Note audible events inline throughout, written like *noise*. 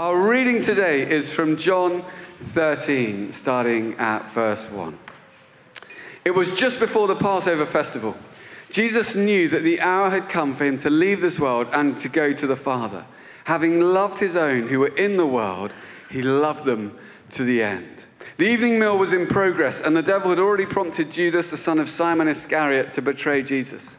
Our reading today is from John 13, starting at verse 1. It was just before the Passover festival. Jesus knew that the hour had come for him to leave this world and to go to the Father. Having loved his own who were in the world, he loved them to the end. The evening meal was in progress, and the devil had already prompted Judas, the son of Simon Iscariot, to betray Jesus.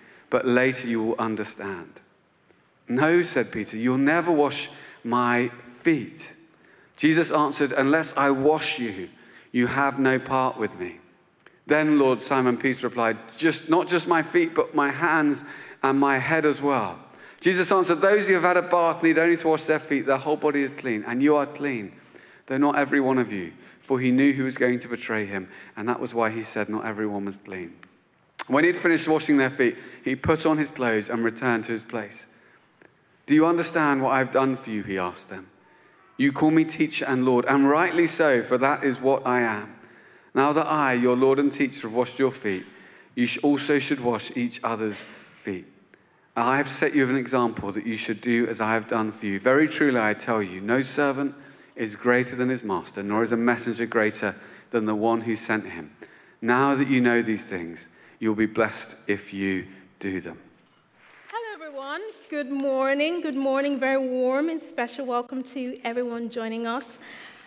but later you will understand. No, said Peter, you'll never wash my feet. Jesus answered, Unless I wash you, you have no part with me. Then Lord Simon Peter replied, just, Not just my feet, but my hands and my head as well. Jesus answered, Those who have had a bath need only to wash their feet, their whole body is clean, and you are clean, though not every one of you. For he knew who was going to betray him, and that was why he said, Not everyone was clean. When he'd finished washing their feet, he put on his clothes and returned to his place. Do you understand what I've done for you? He asked them. You call me teacher and Lord, and rightly so, for that is what I am. Now that I, your Lord and teacher, have washed your feet, you also should wash each other's feet. I have set you an example that you should do as I have done for you. Very truly, I tell you, no servant is greater than his master, nor is a messenger greater than the one who sent him. Now that you know these things, you'll be blessed if you do them. Hello, everyone. Good morning. Good morning. Very warm and special welcome to everyone joining us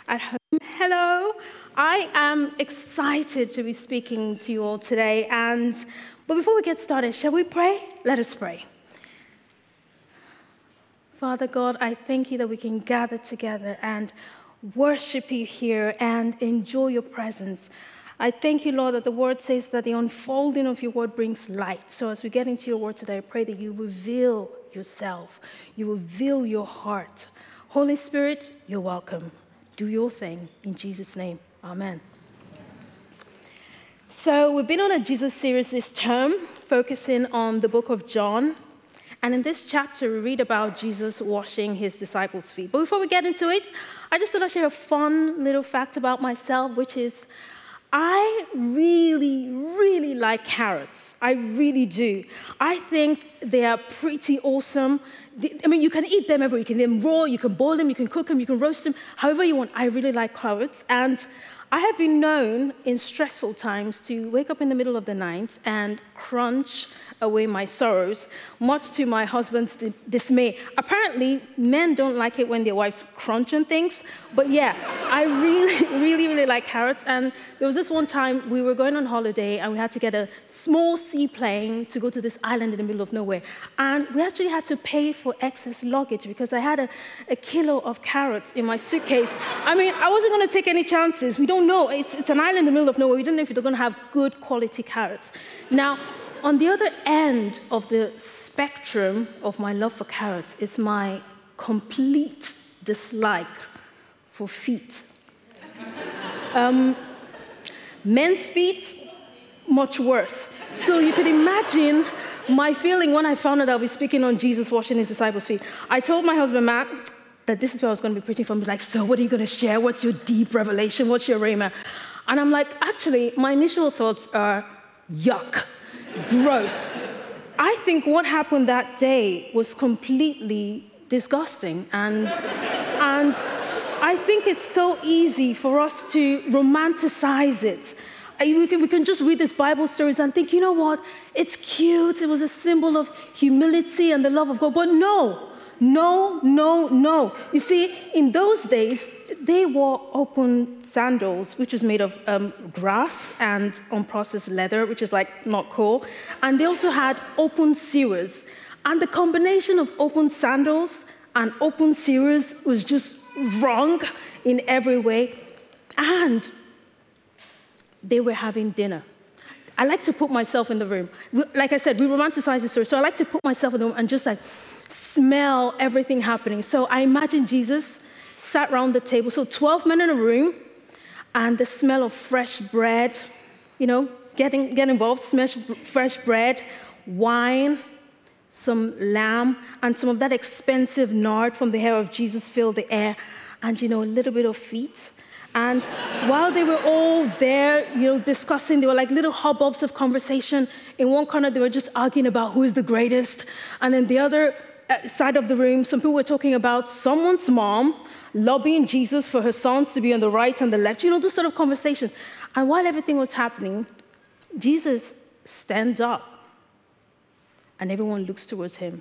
at home. Hello. I am excited to be speaking to you all today. And but before we get started, shall we pray? Let us pray. Father God, I thank you that we can gather together and worship you here and enjoy your presence. I thank you, Lord, that the word says that the unfolding of your word brings light. So as we get into your word today, I pray that you reveal yourself, you reveal your heart. Holy Spirit, you're welcome. Do your thing. In Jesus' name, amen. So, we've been on a Jesus series this term, focusing on the book of John. And in this chapter, we read about Jesus washing his disciples' feet. But before we get into it, I just thought I'd share a fun little fact about myself, which is I really, really like carrots. I really do. I think they are pretty awesome. I mean, you can eat them everywhere. You can eat them raw, you can boil them, you can cook them, you can roast them, however you want. I really like carrots. And I have been known in stressful times to wake up in the middle of the night and crunch away my sorrows, much to my husband's dismay. Apparently, men don't like it when their wives crunch on things, but yeah, I really, *laughs* really, really like carrots. And there was this one time we were going on holiday and we had to get a small seaplane to go to this island in the middle of nowhere. And we actually had to pay for excess luggage because I had a, a kilo of carrots in my suitcase. I mean, I wasn't going to take any chances. We don't know. It's, it's an island in the middle of nowhere. We don't know if they're going to have good quality carrots. Now, on the other end of the spectrum of my love for carrots is my complete dislike for feet. *laughs* Um, men's feet, much worse. So you could imagine my feeling when I found out I was speaking on Jesus washing his disciples' feet. I told my husband, Matt, that this is what I was going to be preaching from. He's like, so what are you going to share? What's your deep revelation? What's your rhema? And I'm like, actually, my initial thoughts are, yuck gross. I think what happened that day was completely disgusting. And, and I think it's so easy for us to romanticize it. We can, we can just read these Bible stories and think, you know what? It's cute. It was a symbol of humility and the love of God. But no, no, no, no. You see, in those days, they wore open sandals, which was made of um, grass and unprocessed leather, which is like not cool. And they also had open sewers. And the combination of open sandals and open sewers was just wrong in every way. And they were having dinner. I like to put myself in the room. Like I said, we romanticize the story. So I like to put myself in the room and just like smell everything happening. So I imagine Jesus sat around the table. So 12 men in a room, and the smell of fresh bread, you know, getting get involved, smash fresh bread, wine, some lamb, and some of that expensive nard from the hair of Jesus filled the air, and you know, a little bit of feet. And while they were all there, you know, discussing, they were like little hubbubs of conversation. In one corner, they were just arguing about who is the greatest. And in the other Uh, side of the room, some people were talking about someone's mom lobbying Jesus for her sons to be on the right and the left, you know, those sort of conversations. And while everything was happening, Jesus stands up and everyone looks towards him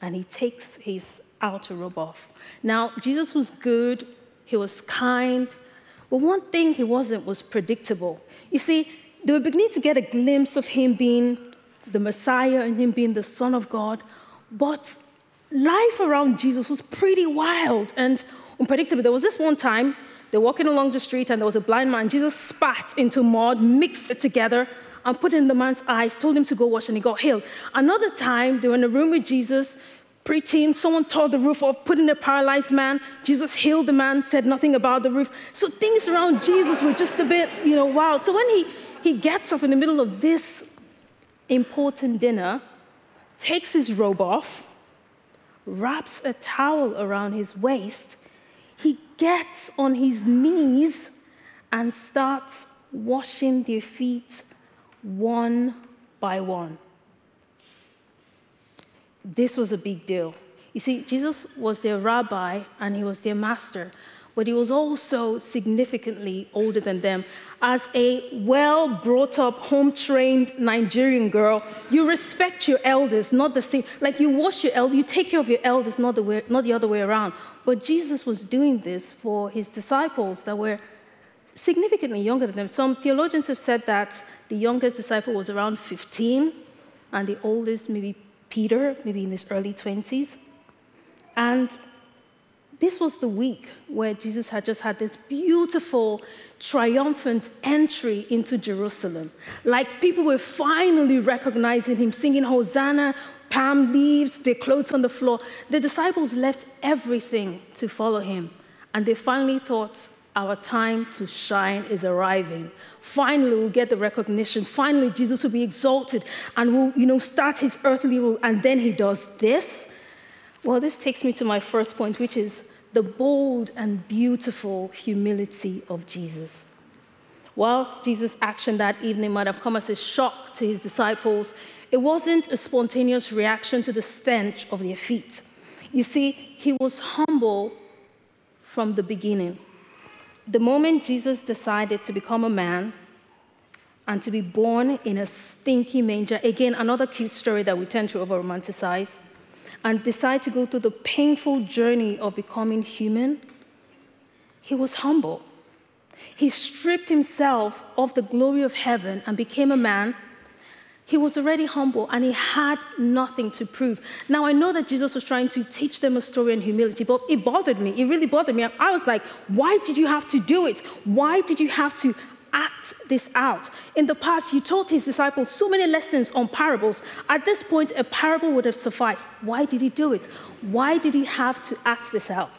and he takes his outer robe off. Now, Jesus was good, he was kind, but one thing he wasn't was predictable. You see, they were beginning to get a glimpse of him being the Messiah and him being the Son of God, but life around Jesus was pretty wild and unpredictable. There was this one time they're walking along the street and there was a blind man. Jesus spat into mud, mixed it together, and put it in the man's eyes, told him to go wash, and he got healed. Another time, they were in a room with Jesus, preaching. Someone tore the roof off, put in a paralyzed man. Jesus healed the man, said nothing about the roof. So things around Jesus were just a bit, you know, wild. So when he, he gets up in the middle of this important dinner, takes his robe off, wraps a towel around his waist, he gets on his knees and starts washing their feet one by one. This was a big deal. You see, Jesus was their rabbi and he was their master, but he was also significantly older than them. As a well brought up, home trained Nigerian girl, you respect your elders, not the same. Like you wash your elders, you take care of your elders, not the, way, not the other way around. But Jesus was doing this for his disciples that were significantly younger than them. Some theologians have said that the youngest disciple was around 15, and the oldest, maybe Peter, maybe in his early 20s. And this was the week where Jesus had just had this beautiful, triumphant entry into Jerusalem. Like people were finally recognizing him, singing Hosanna, palm leaves, their clothes on the floor. The disciples left everything to follow him. And they finally thought, our time to shine is arriving. Finally, we'll get the recognition. Finally, Jesus will be exalted and will, you know, start his earthly rule. And then he does this. Well, this takes me to my first point, which is the bold and beautiful humility of Jesus. Whilst Jesus' action that evening might have come as a shock to his disciples, it wasn't a spontaneous reaction to the stench of their feet. You see, he was humble from the beginning. The moment Jesus decided to become a man and to be born in a stinky manger, again, another cute story that we tend to over romanticize, and decide to go through the painful journey of becoming human, he was humble. He stripped himself of the glory of heaven and became a man he was already humble and he had nothing to prove. Now, I know that Jesus was trying to teach them a story in humility, but it bothered me. It really bothered me. I was like, why did you have to do it? Why did you have to act this out? In the past, he taught his disciples so many lessons on parables. At this point, a parable would have sufficed. Why did he do it? Why did he have to act this out?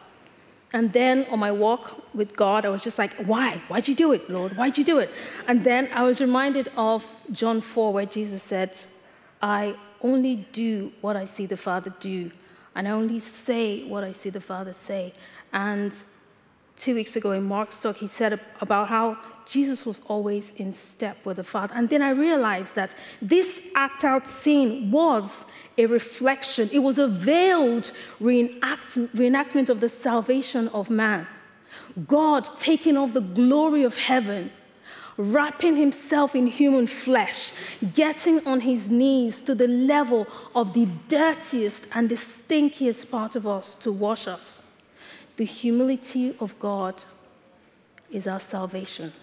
And then on my walk with God, I was just like, why? Why'd you do it, Lord? Why'd you do it? And then I was reminded of John 4, where Jesus said, I only do what I see the Father do, and I only say what I see the Father say. And two weeks ago in Mark's talk, he said about how Jesus was always in step with the Father. And then I realized that this act out scene was a reflection, it was a veiled reenact- reenactment of the salvation of man. God taking off the glory of heaven, wrapping himself in human flesh, getting on his knees to the level of the dirtiest and the stinkiest part of us to wash us. The humility of God is our salvation.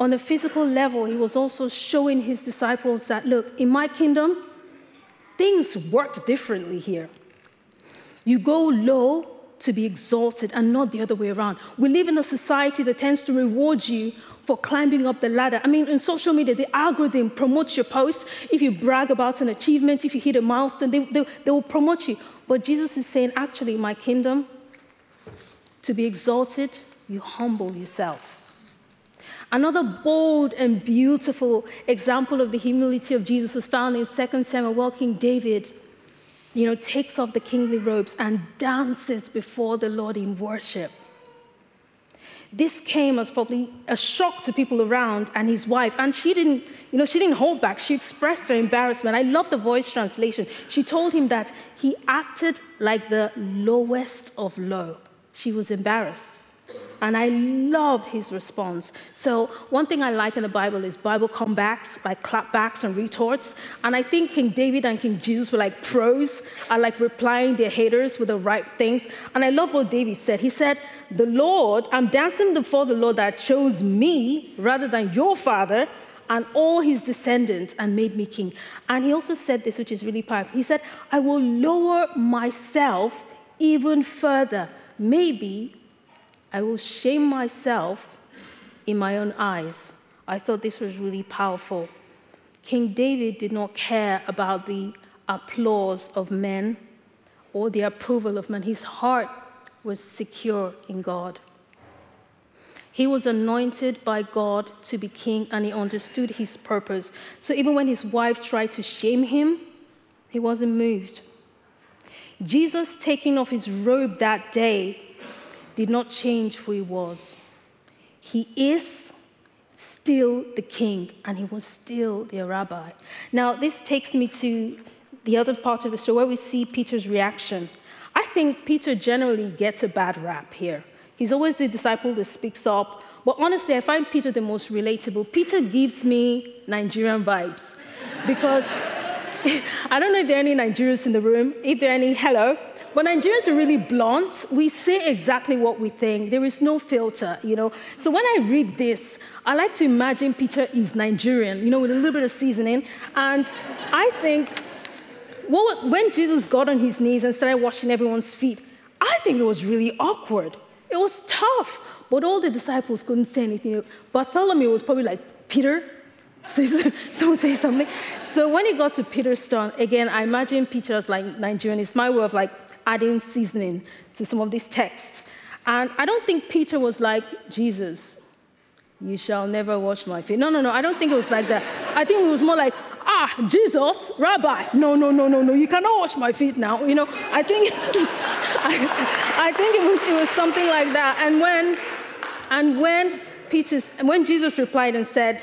On a physical level, he was also showing his disciples that, look, in my kingdom, things work differently here. You go low to be exalted and not the other way around. We live in a society that tends to reward you for climbing up the ladder. I mean, in social media, the algorithm promotes your post. If you brag about an achievement, if you hit a milestone, they, they, they will promote you. But Jesus is saying, actually, my kingdom, to be exalted, you humble yourself. Another bold and beautiful example of the humility of Jesus was found in 2 Samuel, where King David, you know, takes off the kingly robes and dances before the Lord in worship. This came as probably a shock to people around and his wife. And she didn't, you know, she didn't hold back. She expressed her embarrassment. I love the voice translation. She told him that he acted like the lowest of low. She was embarrassed. And I loved his response. So, one thing I like in the Bible is Bible comebacks, like clapbacks and retorts. And I think King David and King Jesus were like pros are like replying their haters with the right things. And I love what David said. He said, The Lord, I'm dancing before the Lord that chose me rather than your father and all his descendants and made me king. And he also said this, which is really powerful. He said, I will lower myself even further. Maybe I will shame myself in my own eyes. I thought this was really powerful. King David did not care about the applause of men or the approval of men. His heart was secure in God. He was anointed by God to be king and he understood his purpose. So even when his wife tried to shame him, he wasn't moved. Jesus taking off his robe that day did not change who he was. He is still the king, and he was still the rabbi. Now, this takes me to the other part of the story where we see Peter's reaction. I think Peter generally gets a bad rap here. He's always the disciple that speaks up. But honestly, I find Peter the most relatable. Peter gives me Nigerian vibes because *laughs* I don't know if there are any Nigerians in the room. If there are any, hello. But Nigerians are really blunt. We say exactly what we think. There is no filter, you know. So when I read this, I like to imagine Peter is Nigerian, you know, with a little bit of seasoning. And I think when Jesus got on his knees and started washing everyone's feet, I think it was really awkward. It was tough. But all the disciples couldn't say anything. Bartholomew was probably like, Peter, *laughs* someone say something. So when he got to Peter's turn, again, I imagine Peter's like Nigerian. It's my way of like, adding seasoning to some of these texts. And I don't think Peter was like, Jesus, you shall never wash my feet. No, no, no, I don't think it was like that. I think it was more like, ah, Jesus, Rabbi, no, no, no, no, no, you cannot wash my feet now. You know, I think, *laughs* I, I, think it was, it was something like that. And when, and when Peter's, when Jesus replied and said,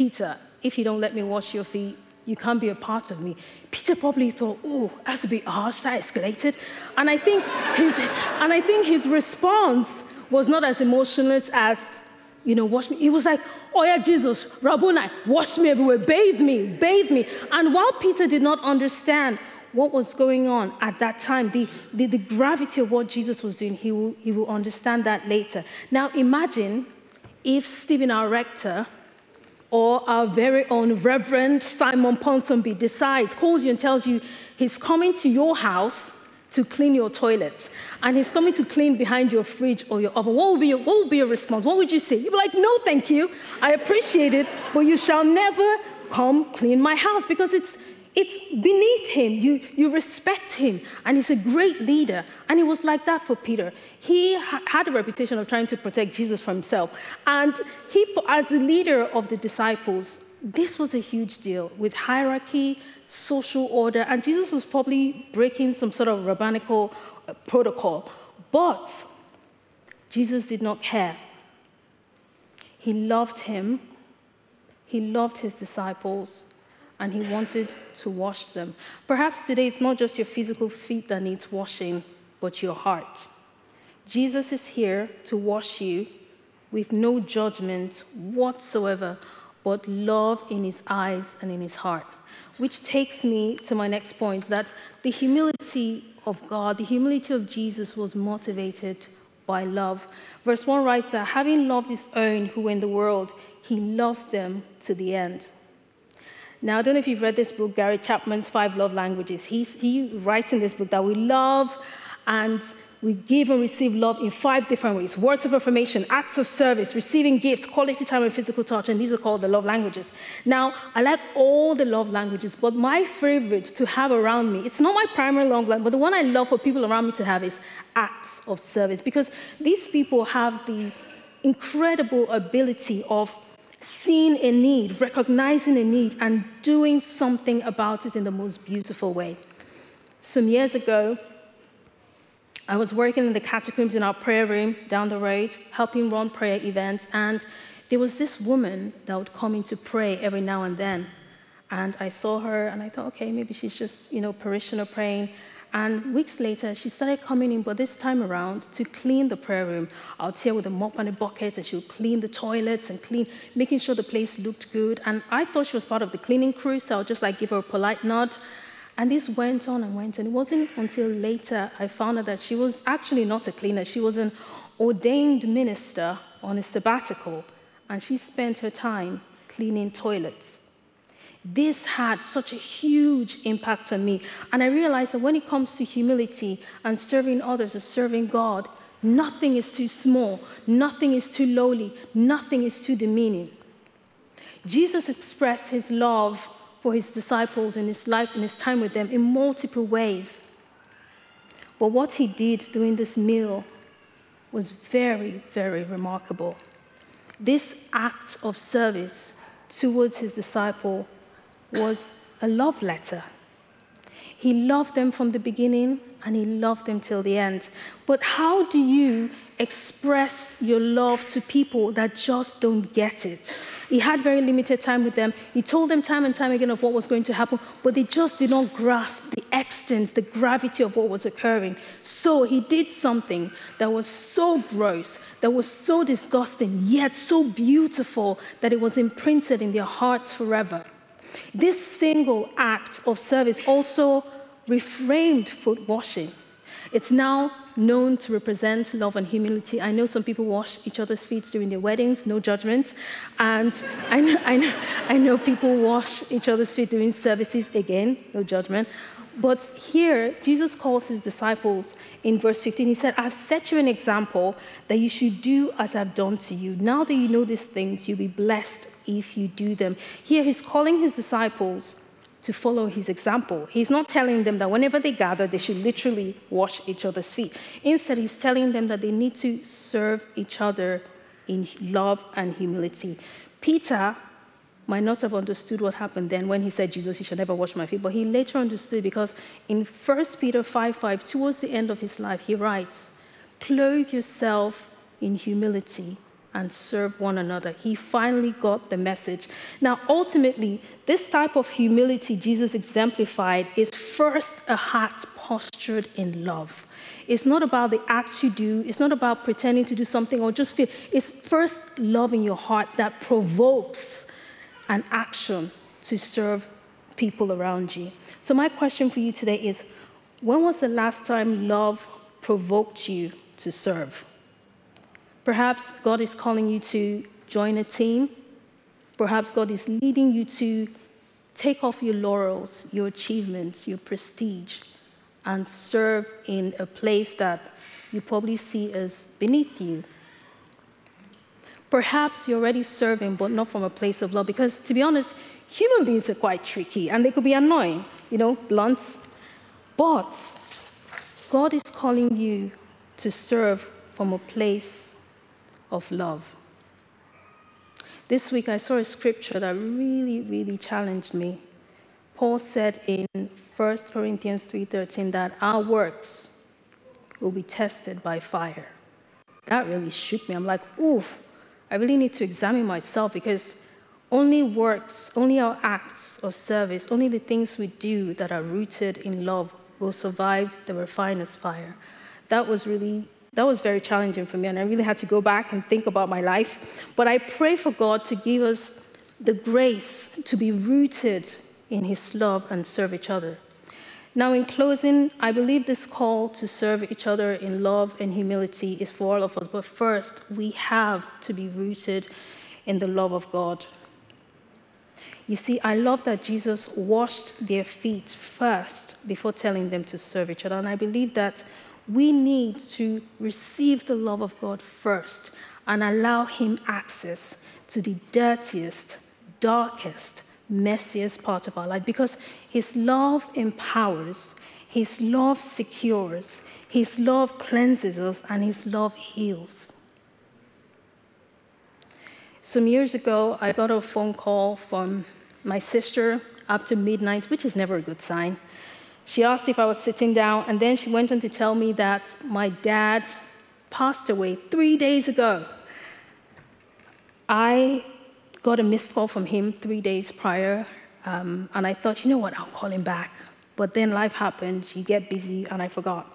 Peter, if you don't let me wash your feet, you can't be a part of me. Peter probably thought, oh, that's a bit harsh, that escalated. And I think his, and I think his response was not as emotionless as, you know, wash me. He was like, oh yeah, Jesus, Rabboni, wash me everywhere, bathe me, bathe me. And while Peter did not understand what was going on at that time, the, the, the gravity of what Jesus was doing, he will, he will understand that later. Now imagine if Stephen, our rector, or our very own Reverend Simon Ponsonby decides, calls you and tells you he's coming to your house to clean your toilets and he's coming to clean behind your fridge or your oven, what would be your, what would be your response? What would you say? You'd be like, no, thank you. I appreciate it, but you shall never come clean my house because it's, it's beneath him. You, you respect him, and he's a great leader. And it was like that for Peter. He ha- had a reputation of trying to protect Jesus from himself. And he, as the leader of the disciples, this was a huge deal with hierarchy, social order, and Jesus was probably breaking some sort of rabbinical uh, protocol. But Jesus did not care. He loved him, he loved his disciples and he wanted to wash them. Perhaps today it's not just your physical feet that needs washing, but your heart. Jesus is here to wash you with no judgment whatsoever, but love in his eyes and in his heart. Which takes me to my next point that the humility of God, the humility of Jesus was motivated by love. Verse 1 writes that having loved his own who were in the world, he loved them to the end. Now, I don't know if you've read this book, Gary Chapman's Five Love Languages. He's, he writes in this book that we love and we give and receive love in five different ways words of affirmation, acts of service, receiving gifts, quality time, and physical touch. And these are called the love languages. Now, I like all the love languages, but my favorite to have around me, it's not my primary love language, but the one I love for people around me to have is acts of service because these people have the incredible ability of seeing a need, recognizing a need, and doing something about it in the most beautiful way. Some years ago, I was working in the catacombs in our prayer room down the road, helping run prayer events, and there was this woman that would come in to pray every now and then. And I saw her, and I thought, okay, maybe she's just, you know, parishioner praying. And weeks later, she started coming in, but this time around to clean the prayer room. I'd see her with a mop and a bucket, and she would clean the toilets and clean, making sure the place looked good. And I thought she was part of the cleaning crew, so I would just like give her a polite nod. And this went on and went on. It wasn't until later I found out that she was actually not a cleaner. She was an ordained minister on a sabbatical, and she spent her time cleaning toilets. This had such a huge impact on me. And I realized that when it comes to humility and serving others or serving God, nothing is too small, nothing is too lowly, nothing is too demeaning. Jesus expressed his love for his disciples in his life and his time with them in multiple ways. But what he did during this meal was very, very remarkable. This act of service towards his disciple was a love letter. He loved them from the beginning and he loved them till the end. But how do you express your love to people that just don't get it? He had very limited time with them. He told them time and time again of what was going to happen, but they just did not grasp the extent, the gravity of what was occurring. So he did something that was so gross, that was so disgusting, yet so beautiful that it was imprinted in their hearts forever. This single act of service also reframed foot washing. It's now known to represent love and humility. I know some people wash each other's feet during their weddings, no judgment. And I know, I know, I know people wash each other's feet during services, again, no judgment. But here, Jesus calls his disciples in verse 15. He said, I've set you an example that you should do as I've done to you. Now that you know these things, you'll be blessed if you do them. Here, he's calling his disciples to follow his example. He's not telling them that whenever they gather, they should literally wash each other's feet. Instead, he's telling them that they need to serve each other in love and humility. Peter might not have understood what happened then when he said, Jesus, you shall never wash my feet. But he later understood because in 1 Peter 5 5, towards the end of his life, he writes, Clothe yourself in humility and serve one another. He finally got the message. Now, ultimately, this type of humility Jesus exemplified is first a heart postured in love. It's not about the acts you do, it's not about pretending to do something or just feel. It's first love in your heart that provokes an action to serve people around you. So, my question for you today is when was the last time love provoked you to serve? Perhaps God is calling you to join a team. Perhaps God is leading you to take off your laurels, your achievements, your prestige, and serve in a place that you probably see as beneath you. Perhaps you're already serving, but not from a place of love, because to be honest, human beings are quite tricky and they could be annoying, you know, blunt. But God is calling you to serve from a place of love. This week I saw a scripture that really, really challenged me. Paul said in 1 Corinthians 3:13 that our works will be tested by fire. That really shook me. I'm like, oof, I really need to examine myself because only works, only our acts of service, only the things we do that are rooted in love will survive the refiner's fire. That was really that was very challenging for me, and I really had to go back and think about my life. But I pray for God to give us the grace to be rooted in His love and serve each other. Now, in closing, I believe this call to serve each other in love and humility is for all of us. But first, we have to be rooted in the love of God. You see, I love that Jesus washed their feet first before telling them to serve each other. And I believe that We need to receive the love of God first and allow Him access to the dirtiest, darkest, messiest part of our life because His love empowers, His love secures, His love cleanses us, and His love heals. Some years ago, I got a phone call from my sister after midnight, which is never a good sign. She asked if I was sitting down, and then she went on to tell me that my dad passed away three days ago. I got a missed call from him three days prior, um, and I thought, you know what, I'll call him back. But then life happens, you get busy, and I forgot.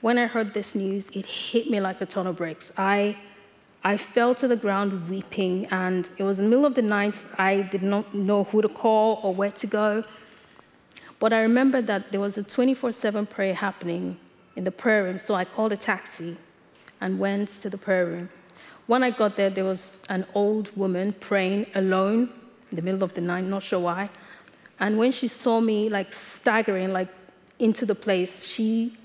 When I heard this news, it hit me like a ton of bricks. I, I fell to the ground weeping, and it was in the middle of the night. I did not know who to call or where to go. But I remember that there was a 24 7 prayer happening in the prayer room, so I called a taxi and went to the prayer room. When I got there, there was an old woman praying alone in the middle of the night, not sure why. And when she saw me like staggering like into the place, she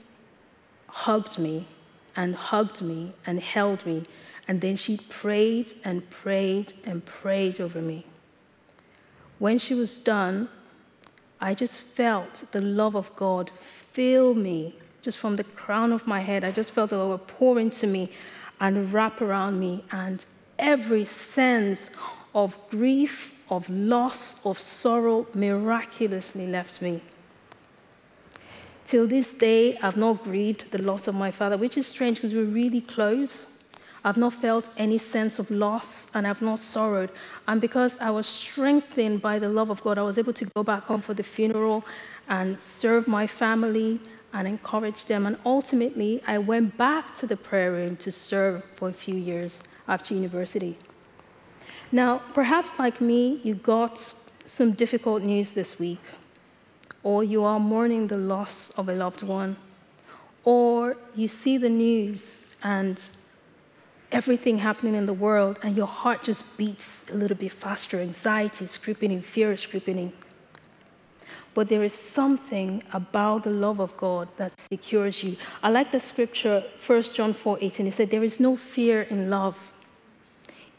hugged me and hugged me and held me. And then she prayed and prayed and prayed over me. When she was done, I just felt the love of God fill me just from the crown of my head. I just felt the Lord pour into me and wrap around me, and every sense of grief, of loss, of sorrow miraculously left me. Till this day, I've not grieved the loss of my father, which is strange because we're really close. I've not felt any sense of loss and I've not sorrowed. And because I was strengthened by the love of God, I was able to go back home for the funeral and serve my family and encourage them. And ultimately, I went back to the prayer room to serve for a few years after university. Now, perhaps like me, you got some difficult news this week, or you are mourning the loss of a loved one, or you see the news and everything happening in the world, and your heart just beats a little bit faster. Anxiety is creeping in, fear is creeping in. But there is something about the love of God that secures you. I like the scripture, 1 John 4 18. It said, There is no fear in love.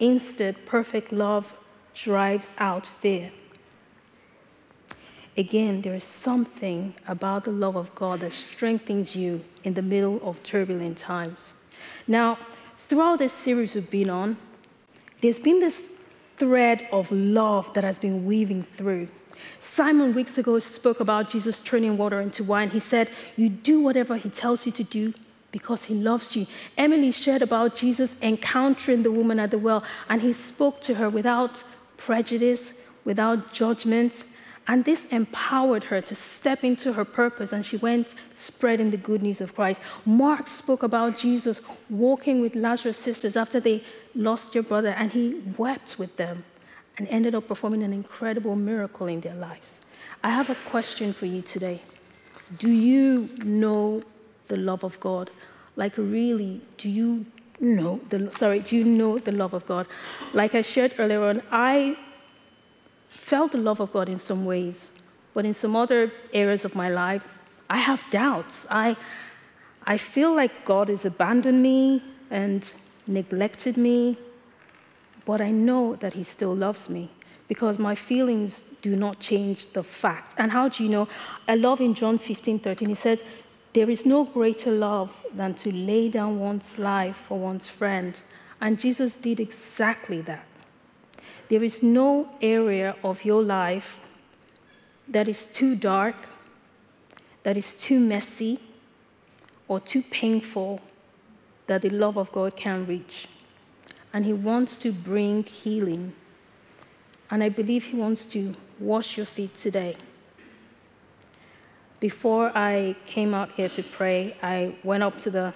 Instead, perfect love drives out fear. Again, there is something about the love of God that strengthens you in the middle of turbulent times. Now, throughout this series we've been on, there's been this thread of love that has been weaving through. Simon weeks ago spoke about Jesus turning water into wine. He said, You do whatever he tells you to do because he loves you. Emily shared about Jesus encountering the woman at the well, and he spoke to her without prejudice, without judgment. And this empowered her to step into her purpose, and she went spreading the good news of Christ. Mark spoke about Jesus walking with Lazarus' sisters after they lost their brother, and he wept with them and ended up performing an incredible miracle in their lives. I have a question for you today. Do you know the love of God? Like, really, do you know the, sorry, do you know the love of God? Like I shared earlier on, I felt the love of God in some ways, but in some other areas of my life, I have doubts. I, I feel like God has abandoned me and neglected me but I know that He still loves me because my feelings do not change the fact. And how do you know? I love in John 15 13, He says, There is no greater love than to lay down one's life for one's friend. And Jesus did exactly that. There is no area of your life that is too dark, that is too messy, or too painful that the love of God can reach and He wants to bring healing. And I believe He wants to wash your feet today. Before I came out here to pray, I went up to the,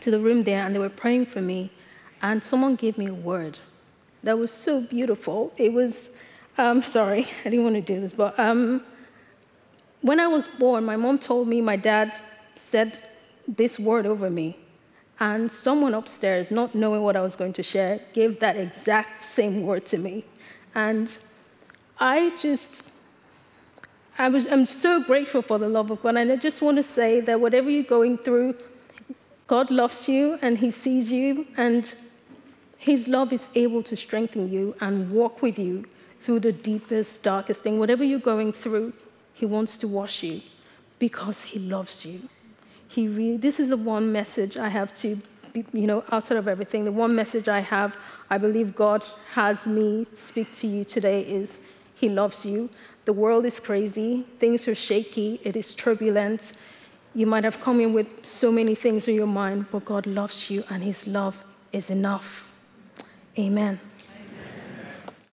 to the room there and they were praying for me, and someone gave me a word that was so beautiful. It was, um, sorry, *laughs* I didn't want to do this, but um, when I was born, my mom told me my dad said this word over me. And someone upstairs, not knowing what I was going to share, gave that exact same word to me. And I just, I was, I'm so grateful for the love of God. And I just want to say that whatever you're going through, God loves you and He sees you, and His love is able to strengthen you and walk with you through the deepest, darkest thing. Whatever you're going through, He wants to wash you because He loves you. He really, this is the one message I have to, you know, outside of everything, the one message I have, I believe God has me speak to you today is He loves you. The world is crazy, things are shaky, it is turbulent. You might have come in with so many things in your mind, but God loves you and His love is enough. Amen.